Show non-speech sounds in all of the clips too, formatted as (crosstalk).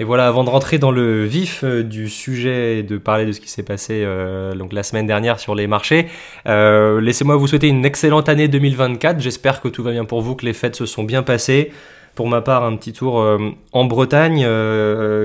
Et voilà, avant de rentrer dans le vif euh, du sujet et de parler de ce qui s'est passé euh, donc la semaine dernière sur les marchés, euh, laissez-moi vous souhaiter une excellente année 2024. J'espère que tout va bien pour vous, que les fêtes se sont bien passées. Pour ma part, un petit tour en Bretagne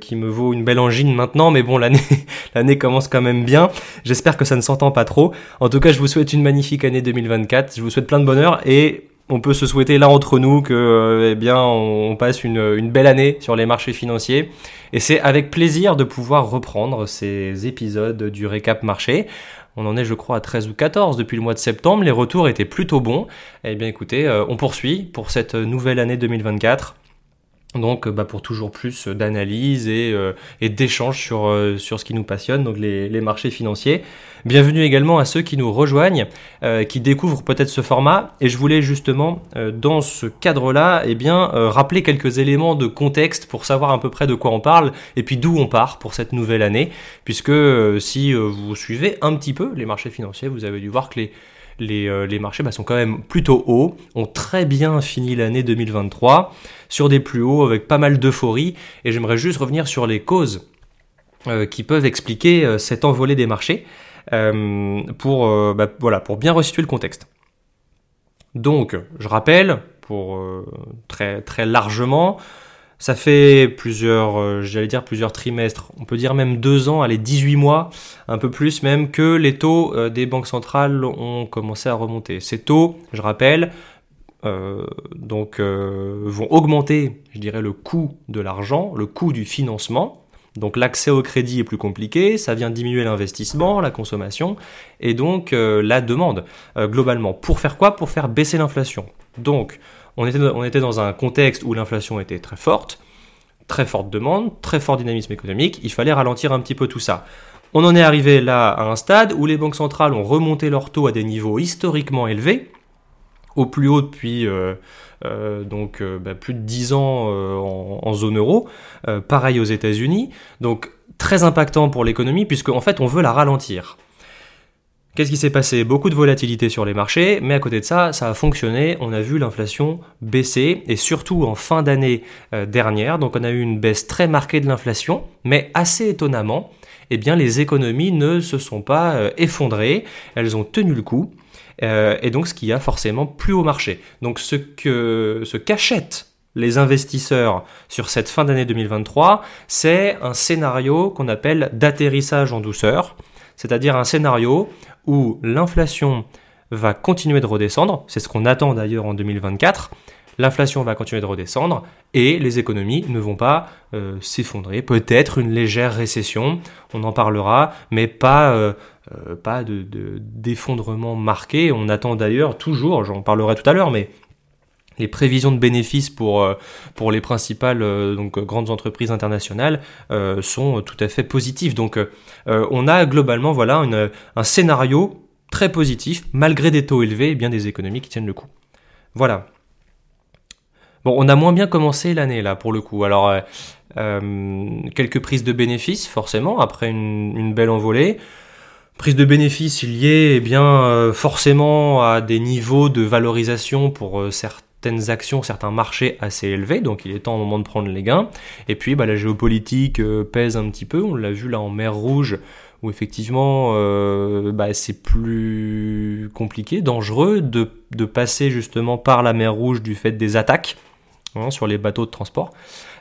qui me vaut une belle angine maintenant, mais bon, l'année (laughs) l'année commence quand même bien. J'espère que ça ne s'entend pas trop. En tout cas, je vous souhaite une magnifique année 2024. Je vous souhaite plein de bonheur et on peut se souhaiter là entre nous que euh, eh bien on passe une, belle année sur les marchés financiers et c'est avec plaisir de pouvoir reprendre ces épisodes du récap marché. On en est je crois à 13 ou 14 depuis le mois de septembre, les retours étaient plutôt bons. Eh bien écoutez, euh, on poursuit pour cette nouvelle année 2024. Donc bah, pour toujours plus d'analyse et, euh, d'échanges sur, euh, ce qui nous passionne, donc les, marchés financiers. Bienvenue également à ceux qui nous rejoignent, euh, qui découvrent peut-être ce format. Et je voulais justement, dans ce cadre-là, eh bien, rappeler quelques éléments de contexte pour savoir à peu près de quoi on parle et puis d'où on part pour cette nouvelle année. Puisque si vous suivez un petit peu les marchés financiers, vous avez dû voir que les les, les, marchés bah, sont quand même plutôt hauts, ont très bien fini l'année 2023 sur des plus hauts avec pas mal d'euphorie. Et j'aimerais juste revenir sur les causes euh, qui peuvent expliquer euh, cet envolé des marchés euh, pour, bah, voilà, pour bien resituer le contexte. Donc, je rappelle, pour très, très largement, ça fait plusieurs, j'allais dire plusieurs trimestres, on peut dire même deux ans, allez 18 mois, un peu plus même, que les taux des banques centrales ont commencé à remonter. Ces taux, je rappelle, euh, donc euh, vont augmenter, je dirais, le coût de l'argent, le coût du financement. Donc l'accès au crédit est plus compliqué, ça vient diminuer l'investissement, la consommation et donc euh, la demande globalement. Pour faire quoi? Pour faire baisser l'inflation. Donc on était, dans un contexte où l'inflation était très forte, très forte demande, très fort dynamisme économique, il fallait ralentir un petit peu tout ça. On en est arrivé là à un stade où les banques centrales ont remonté leurs taux à des niveaux historiquement élevés, au plus haut depuis euh, euh, donc euh, bah, plus de 10 ans en, zone euro, pareil aux États-Unis, donc très impactant pour l'économie puisque en fait on veut la ralentir. Qu'est-ce qui s'est passé? Beaucoup de volatilité sur les marchés, mais à côté de ça, ça a fonctionné. On a vu l'inflation baisser, et surtout en fin d'année dernière. Donc on a eu une baisse très marquée de l'inflation, mais assez étonnamment, eh bien les économies ne se sont pas effondrées, elles ont tenu le coup. Euh, et donc ce qui a forcément plus haut marché. Donc ce que ce qu'achètent les investisseurs sur cette fin d'année 2023, c'est un scénario qu'on appelle d'atterrissage en douceur, c'est-à-dire un scénario où l'inflation va continuer de redescendre, c'est ce qu'on attend d'ailleurs en 2024, l'inflation va continuer de redescendre et les économies ne vont pas euh, s'effondrer. Peut-être une légère récession, on en parlera, mais pas, euh, euh, d'effondrement marqué. On attend d'ailleurs toujours, j'en parlerai tout à l'heure, mais les prévisions de bénéfices pour, pour les principales donc, grandes entreprises internationales sont tout à fait positives. Donc on a globalement voilà, un scénario très positif, malgré des taux élevés et bien des économies qui tiennent le coup. Voilà. Bon, on a moins bien commencé l'année là pour le coup. Alors euh, euh, quelques prises de bénéfices forcément après une, belle envolée. Prise de bénéfices liées eh bien euh, forcément à des niveaux de valorisation pour certaines actions, certains marchés assez élevés, donc il est temps au moment de prendre les gains. Et puis bah, la géopolitique pèse un petit peu, on l'a vu là en mer Rouge où effectivement bah, c'est plus compliqué, dangereux de, de, passer justement par la mer Rouge du fait des attaques Hein, sur les bateaux de transport.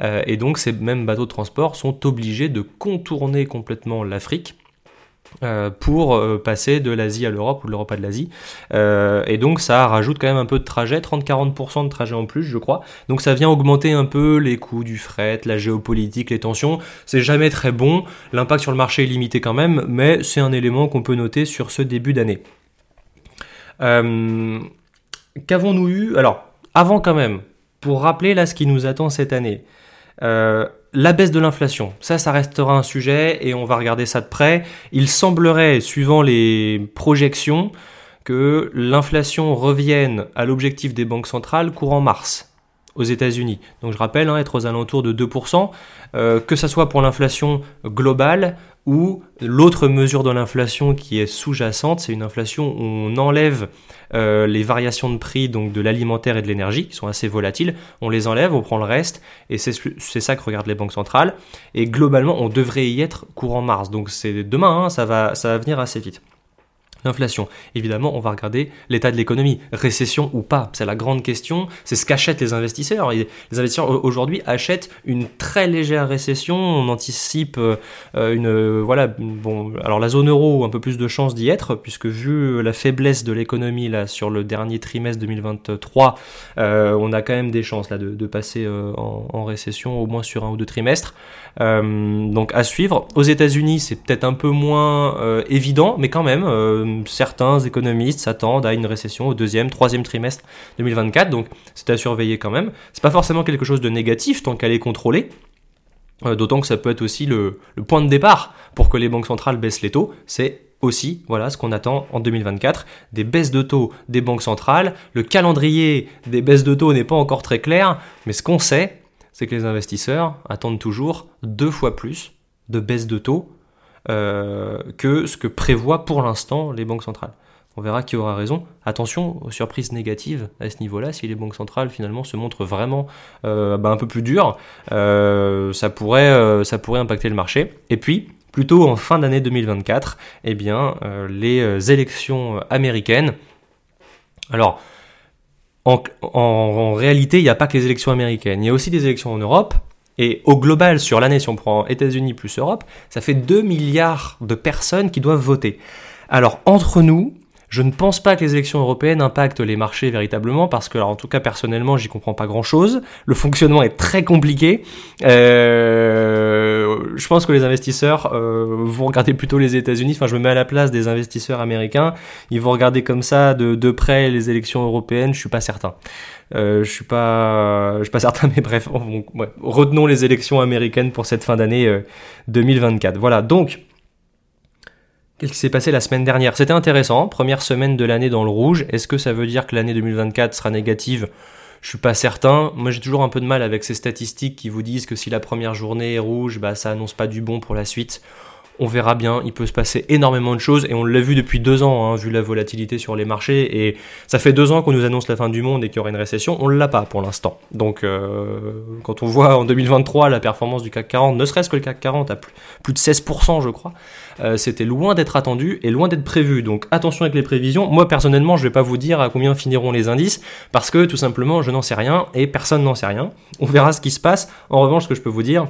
Euh, et donc ces mêmes bateaux de transport sont obligés de contourner complètement l'Afrique. Euh, pour euh, passer de l'Asie à l'Europe ou de l'Europe à de l'Asie. et donc ça rajoute quand même un peu de trajet, 30-40% de trajet en plus je crois. Donc ça vient augmenter un peu les coûts du fret, la géopolitique, les tensions. C'est jamais très bon, l'impact sur le marché est limité quand même, mais c'est un élément qu'on peut noter sur ce début d'année. Qu'avons-nous eu? Alors, avant quand même, pour rappeler là ce qui nous attend cette année. Euh, la baisse de l'inflation, ça, ça restera un sujet et on va regarder ça de près. Il semblerait, suivant les projections, que l'inflation revienne à l'objectif des banques centrales courant mars. aux États-Unis. Donc je rappelle, hein, être aux alentours de 2%, euh, que ce soit pour l'inflation globale ou l'autre mesure de l'inflation qui est sous-jacente, c'est une inflation où on enlève euh, les variations de prix donc de l'alimentaire et de l'énergie, qui sont assez volatiles, on les enlève, on prend le reste, et c'est ça que regardent les banques centrales. Et globalement, on devrait y être courant mars. Donc c'est demain, hein, ça, va, ça va venir assez vite. L'inflation. Évidemment, on va regarder l'état de l'économie, récession ou pas. C'est la grande question. C'est ce qu'achètent les investisseurs. Les investisseurs aujourd'hui achètent une très légère récession. On anticipe euh, une voilà bon alors la zone euro un peu plus de chances d'y être puisque vu la faiblesse de l'économie là sur le dernier trimestre 2023, euh, on a quand même des chances là de, passer euh, en, récession au moins sur un ou deux trimestres. donc à suivre. Aux États-Unis, c'est peut-être un peu moins évident, mais quand même certains économistes s'attendent à une récession au deuxième, troisième trimestre 2024, donc c'est à surveiller quand même. C'est pas forcément quelque chose de négatif tant qu'elle est contrôlée. Euh, d'autant que ça peut être aussi le, point de départ pour que les banques centrales baissent les taux. C'est aussi voilà ce qu'on attend en 2024, des baisses de taux des banques centrales. Le calendrier des baisses de taux n'est pas encore très clair, mais ce qu'on sait, c'est que les investisseurs attendent toujours deux fois plus de baisses de taux que ce que prévoient pour l'instant les banques centrales. On verra qui aura raison. Attention aux surprises négatives à ce niveau-là. Si les banques centrales finalement se montrent vraiment euh, bah, un peu plus dures, euh, ça, pourrait, ça pourrait impacter le marché. Et puis, plutôt en fin d'année 2024, eh bien, les élections américaines. Alors, en réalité, il n'y a pas que les élections américaines. Il y a aussi des élections en Europe. Et au global, sur l'année, si on prend États-Unis plus Europe, ça fait 2 milliards de personnes qui doivent voter. Alors, entre nous, je ne pense pas que les élections européennes impactent les marchés véritablement parce que, alors, en tout cas personnellement, j'y comprends pas grand-chose. Le fonctionnement est très compliqué. Euh, je pense que les investisseurs euh, vont regarder plutôt les États-Unis. Enfin, je me mets à la place des investisseurs américains. Ils vont regarder comme ça de, de près les élections européennes. Je suis pas certain. Euh, je suis pas, suis pas (laughs) certain, mais bref, retenons les élections américaines pour cette fin d'année 2024. Euh, voilà. Donc, Qu'est-ce qui s'est passé la semaine dernière? C'était intéressant, première semaine de l'année dans le rouge. Est-ce que ça veut dire que l'année 2024 sera négative? Je suis pas certain. Moi j'ai toujours un peu de mal avec ces statistiques qui vous disent que si la première journée est rouge, bah ça annonce pas du bon pour la suite. On verra bien, il peut se passer énormément de choses et on l'a vu depuis deux ans, hein, vu la volatilité sur les marchés. Et ça fait deux ans qu'on nous annonce la fin du monde et qu'il y aura une récession. On ne l'a pas pour l'instant. Donc euh, quand on voit en 2023 la performance du CAC 40, ne serait-ce que le CAC 40 à plus, de 16% je crois, euh, c'était loin d'être attendu et loin d'être prévu. Donc attention avec les prévisions. Moi personnellement je ne vais pas vous dire à combien finiront les indices parce que tout simplement je n'en sais rien et personne n'en sait rien. On verra ce qui se passe. En revanche ce que je peux vous dire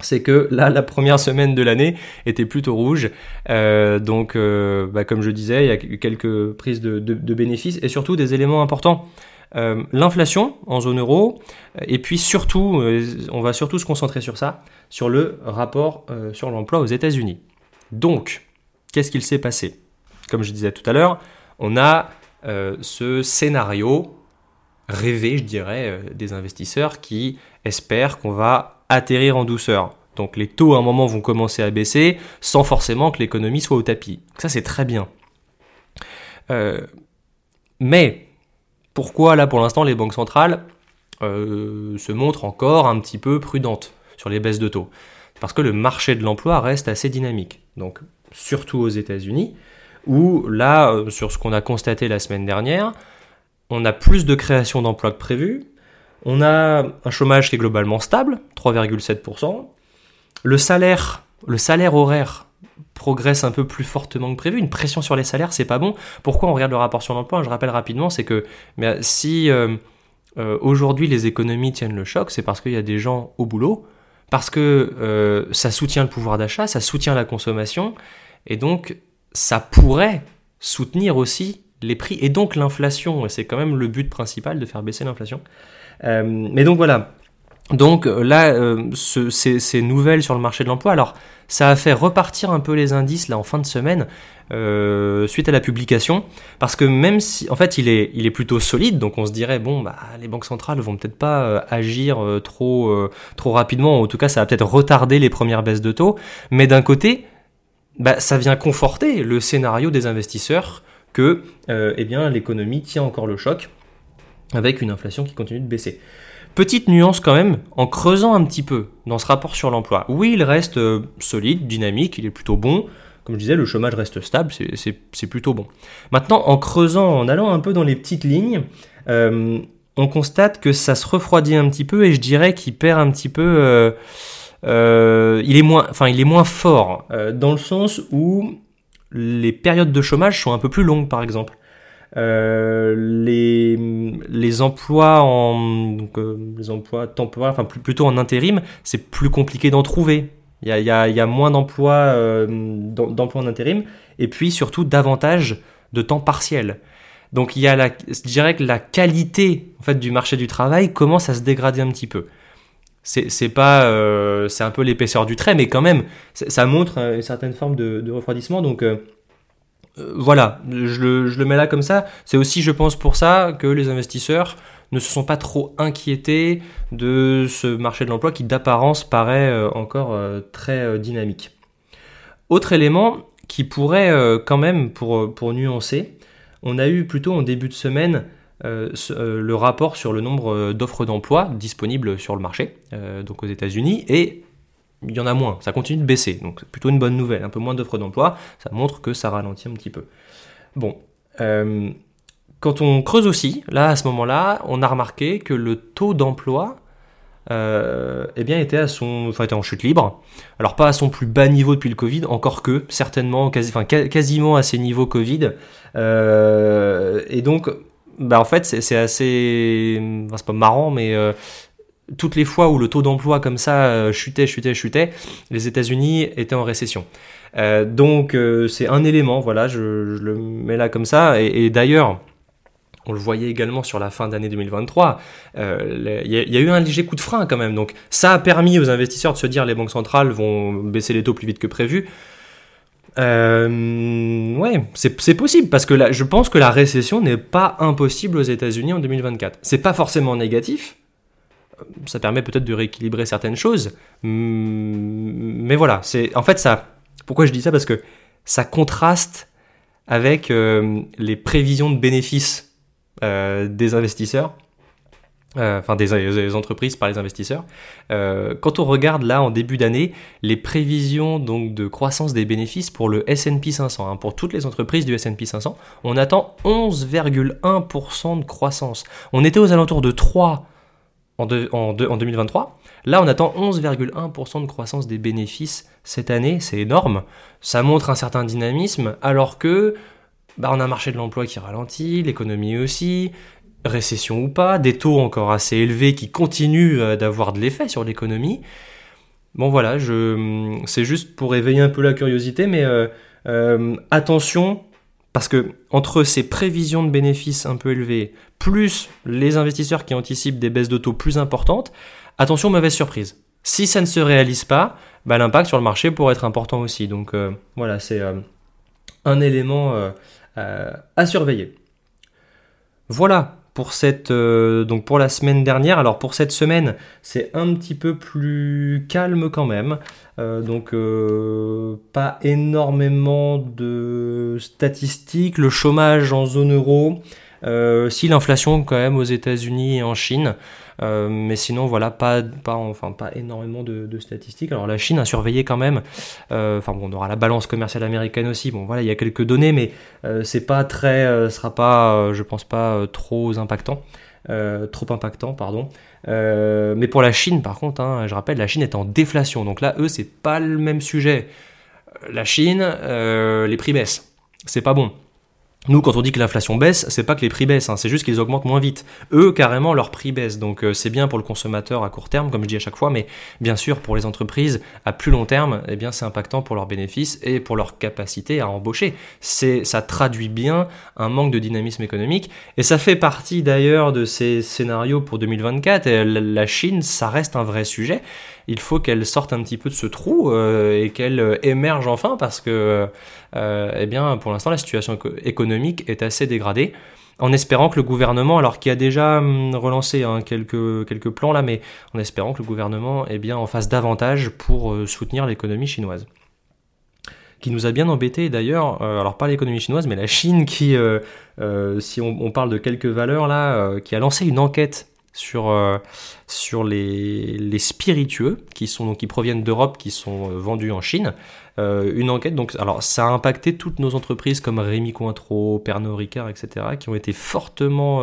c'est que là, la première semaine de l'année était plutôt rouge. Euh, donc, euh, bah, comme je disais, il y a eu quelques prises de, bénéfices et surtout des éléments importants. Euh, l'inflation en zone euro, et puis surtout, on va surtout se concentrer sur ça, sur le rapport sur l'emploi aux États-Unis. Donc, qu'est-ce qu'il s'est passé? Comme je disais tout à l'heure, on a ce scénario rêvé, je dirais, des investisseurs qui espèrent qu'on va atterrir en douceur. Donc les taux à un moment vont commencer à baisser sans forcément que l'économie soit au tapis. Ça c'est très bien. Euh, mais pourquoi là pour l'instant les banques centrales euh, se montrent encore un petit peu prudentes sur les baisses de taux? Parce que le marché de l'emploi reste assez dynamique. Donc surtout aux États-Unis, où là, euh, sur ce qu'on a constaté la semaine dernière, on a plus de création d'emplois que prévu, on a un chômage qui est globalement stable, 3,7%. Le salaire, le salaire horaire progresse un peu plus fortement que prévu. Une pression sur les salaires, c'est pas bon. Pourquoi on regarde le rapport sur l'emploi? Je rappelle rapidement, c'est que mais si euh, euh, aujourd'hui les économies tiennent le choc, c'est parce qu'il y a des gens au boulot, parce que euh, ça soutient le pouvoir d'achat, ça soutient la consommation, et donc ça pourrait soutenir aussi les prix et donc l'inflation. Et c'est quand même le but principal de faire baisser l'inflation. Euh, mais donc voilà. Donc euh, là, euh, ces, nouvelles sur le marché de l'emploi, alors ça a fait repartir un peu les indices là en fin de semaine suite à la publication, parce que même si, en fait, il est, il est plutôt solide, donc on se dirait bon, bah les banques centrales vont peut-être pas agir trop, trop rapidement, en tout cas ça va peut-être retarder les premières baisses de taux, mais d'un côté, bah, ça vient conforter le scénario des investisseurs que, eh bien, l'économie tient encore le choc avec une inflation qui continue de baisser. Petite nuance quand même, en creusant un petit peu dans ce rapport sur l'emploi. Oui, il reste euh, solide, dynamique, il est plutôt bon. Comme je disais, le chômage reste stable, c'est plutôt bon. Maintenant, en creusant, en allant un peu dans les petites lignes, euh, on constate que ça se refroidit un petit peu et je dirais qu'il perd un petit peu... Euh, il, est moins, enfin, il est moins fort, dans le sens où les périodes de chômage sont un peu plus longues, par exemple. Euh, les, emplois en euh, les emplois temporaires, enfin plutôt en intérim, c'est plus compliqué d'en trouver. Il y a, moins d'emplois euh, d'emplois en intérim et puis surtout davantage de temps partiel. Donc il y a la, je dirais que la qualité en fait du marché du travail commence à se dégrader un petit peu. C'est pas, euh, c'est un peu l'épaisseur du trait, mais quand même, ça montre une certaine forme de, refroidissement. Donc euh, voilà, je le, mets là comme ça. C'est aussi, je pense, pour ça que les investisseurs ne se sont pas trop inquiétés de ce marché de l'emploi qui d'apparence paraît euh, encore euh, très dynamique. Autre élément qui pourrait quand même, pour nuancer, on a eu plutôt en début de semaine le rapport sur le nombre d'offres d'emploi disponibles sur le marché, donc aux États-Unis, et il y en a moins, ça continue de baisser, donc c'est plutôt une bonne nouvelle, un peu moins d'offres d'emploi, ça montre que ça ralentit un petit peu. Bon, euh, quand on creuse aussi, là à ce moment-là, on a remarqué que le taux d'emploi euh, eh bien, était, à son, enfin, était en chute libre. Alors pas à son plus bas niveau depuis le Covid, encore que certainement, enfin, quasiment à ses niveaux Covid. Euh, et donc, bah, en fait, c'est assez, enfin, c'est pas marrant, mais toutes les fois où le taux d'emploi comme ça euh, chutait, chutait, chutait, les États-Unis étaient en récession. Euh, donc euh, c'est un élément, voilà, je, le mets là comme ça. Et, d'ailleurs, on le voyait également sur la fin d'année 2023, il y, a eu un léger coup de frein quand même. Donc ça a permis aux investisseurs de se dire les banques centrales vont baisser les taux plus vite que prévu. Ouais, c'est possible parce que je pense que la récession n'est pas impossible aux États-Unis en 2024. C'est pas forcément négatif, ça permet peut-être de rééquilibrer certaines choses. Mais voilà, c'est en fait ça. Pourquoi je dis ça? Parce que ça contraste avec euh, les prévisions de bénéfices euh, des investisseurs, euh, enfin des, entreprises par les investisseurs. quand on regarde là en début d'année les prévisions donc de croissance des bénéfices pour le S&P 500, hein, pour toutes les entreprises du S&P 500, on attend 11,1% de croissance. On était aux alentours de 3 en, en, 2023. Là, on attend 11,1% de croissance des bénéfices cette année, c'est énorme. Ça montre un certain dynamisme, alors que bah, on a un marché de l'emploi qui ralentit, l'économie aussi, récession ou pas, des taux encore assez élevés qui continuent euh, d'avoir de l'effet sur l'économie. Bon voilà, je, c'est juste pour éveiller un peu la curiosité, mais euh, euh, attention parce que entre ces prévisions de bénéfices un peu élevées, plus les investisseurs qui anticipent des baisses de taux plus importantes, attention, mauvaise surprise. Si ça ne se réalise pas, bah, l'impact sur le marché pourrait être important aussi. Donc voilà, c'est un élément à surveiller. Voilà pour cette donc pour la semaine dernière. Alors pour cette semaine, c'est un petit peu plus calme quand même. Euh, donc euh, pas énormément de statistiques. Le chômage en zone euro, euh, si l'inflation quand même aux États-Unis et en Chine, mais sinon voilà pas pas enfin pas énormément de, statistiques. Alors la Chine a surveillé quand même. Enfin bon, on aura la balance commerciale américaine aussi. Bon voilà, il y a quelques données, mais c'est pas très, sera pas, je pense pas trop impactant. Euh, trop impactant, pardon. Euh, mais pour la Chine, par contre, hein, je rappelle, la Chine est en déflation. Donc là, eux, c'est pas le même sujet. La Chine, euh, les prix baissent. C'est pas bon. Nous, quand on dit que l'inflation baisse, c'est pas que les prix baissent, hein, c'est juste qu'ils augmentent moins vite. Eux, carrément, leurs prix baissent. Donc, euh, c'est bien pour le consommateur à court terme, comme je dis à chaque fois, mais bien sûr, pour les entreprises à plus long terme, eh bien, c'est impactant pour leurs bénéfices et pour leur capacité à embaucher. C'est, ça traduit bien un manque de dynamisme économique. Et ça fait partie d'ailleurs de ces scénarios pour 2024. Et la Chine, ça reste un vrai sujet il faut qu'elle sorte un petit peu de ce trou euh, et qu'elle euh, émerge enfin parce que, eh bien, pour l'instant, la situation économique est assez dégradée. En espérant que le gouvernement, alors qui a déjà hum, relancé hein, quelques, plans là, mais en espérant que le gouvernement eh bien, en fasse davantage pour soutenir l'économie chinoise qui nous a bien embêté d'ailleurs, alors pas l'économie chinoise, mais la Chine qui, si on, on, parle de quelques valeurs là, qui a lancé une enquête sur, euh, sur les, les, spiritueux qui, sont, qui proviennent d'Europe, qui sont euh, vendus en Chine. Euh, une enquête, donc, alors ça a impacté toutes nos entreprises comme Rémi Cointreau, Pernod Ricard, etc., qui ont été fortement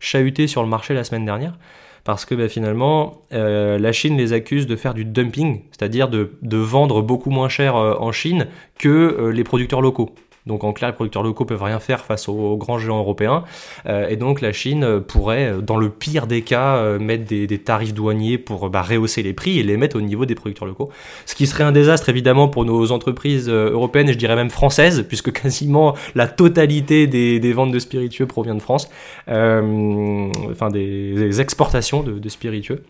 chahutées sur le marché la semaine dernière. Parce que bah, finalement, la Chine les accuse de faire du dumping, c'est-à-dire de, de, vendre beaucoup moins cher en Chine que les producteurs locaux. Donc en clair, les producteurs locaux peuvent rien faire face aux grands géants européens. Euh, et donc la Chine pourrait, dans le pire des cas, euh, mettre des, tarifs douaniers pour bah, rehausser les prix et les mettre au niveau des producteurs locaux. Ce qui serait un désastre évidemment pour nos entreprises euh, européennes et je dirais même françaises, puisque quasiment la totalité des, ventes de spiritueux provient de France. enfin des, exportations de spiritueux.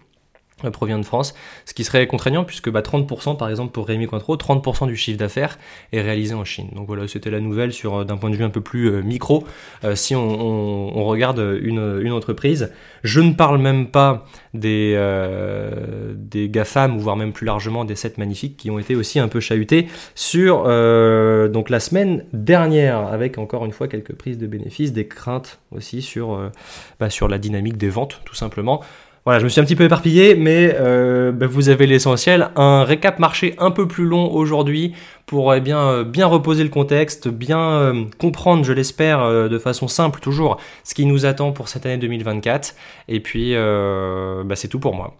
Euh, provient de France, ce qui serait contraignant puisque bah, 30% par exemple pour Rémi Cointreau, 30% du chiffre d'affaires est réalisé en Chine. Donc voilà, c'était la nouvelle sur euh, d'un point de vue un peu plus euh, micro. si on, regarde une, entreprise, je ne parle même pas des des GAFAM voire même plus largement des 7 magnifiques qui ont été aussi un peu chahutés sur donc la semaine dernière avec encore une fois quelques prises de bénéfices, des craintes aussi sur bah, sur la dynamique des ventes tout simplement. Voilà, je me suis un petit peu éparpillé, mais euh, bah, vous avez l'essentiel. Un récap marché un peu plus long aujourd'hui pour eh bien, euh, bien reposer le contexte, bien euh, comprendre, je l'espère, de façon simple toujours, ce qui nous attend pour cette année 2024. Et puis, bah, c'est tout pour moi.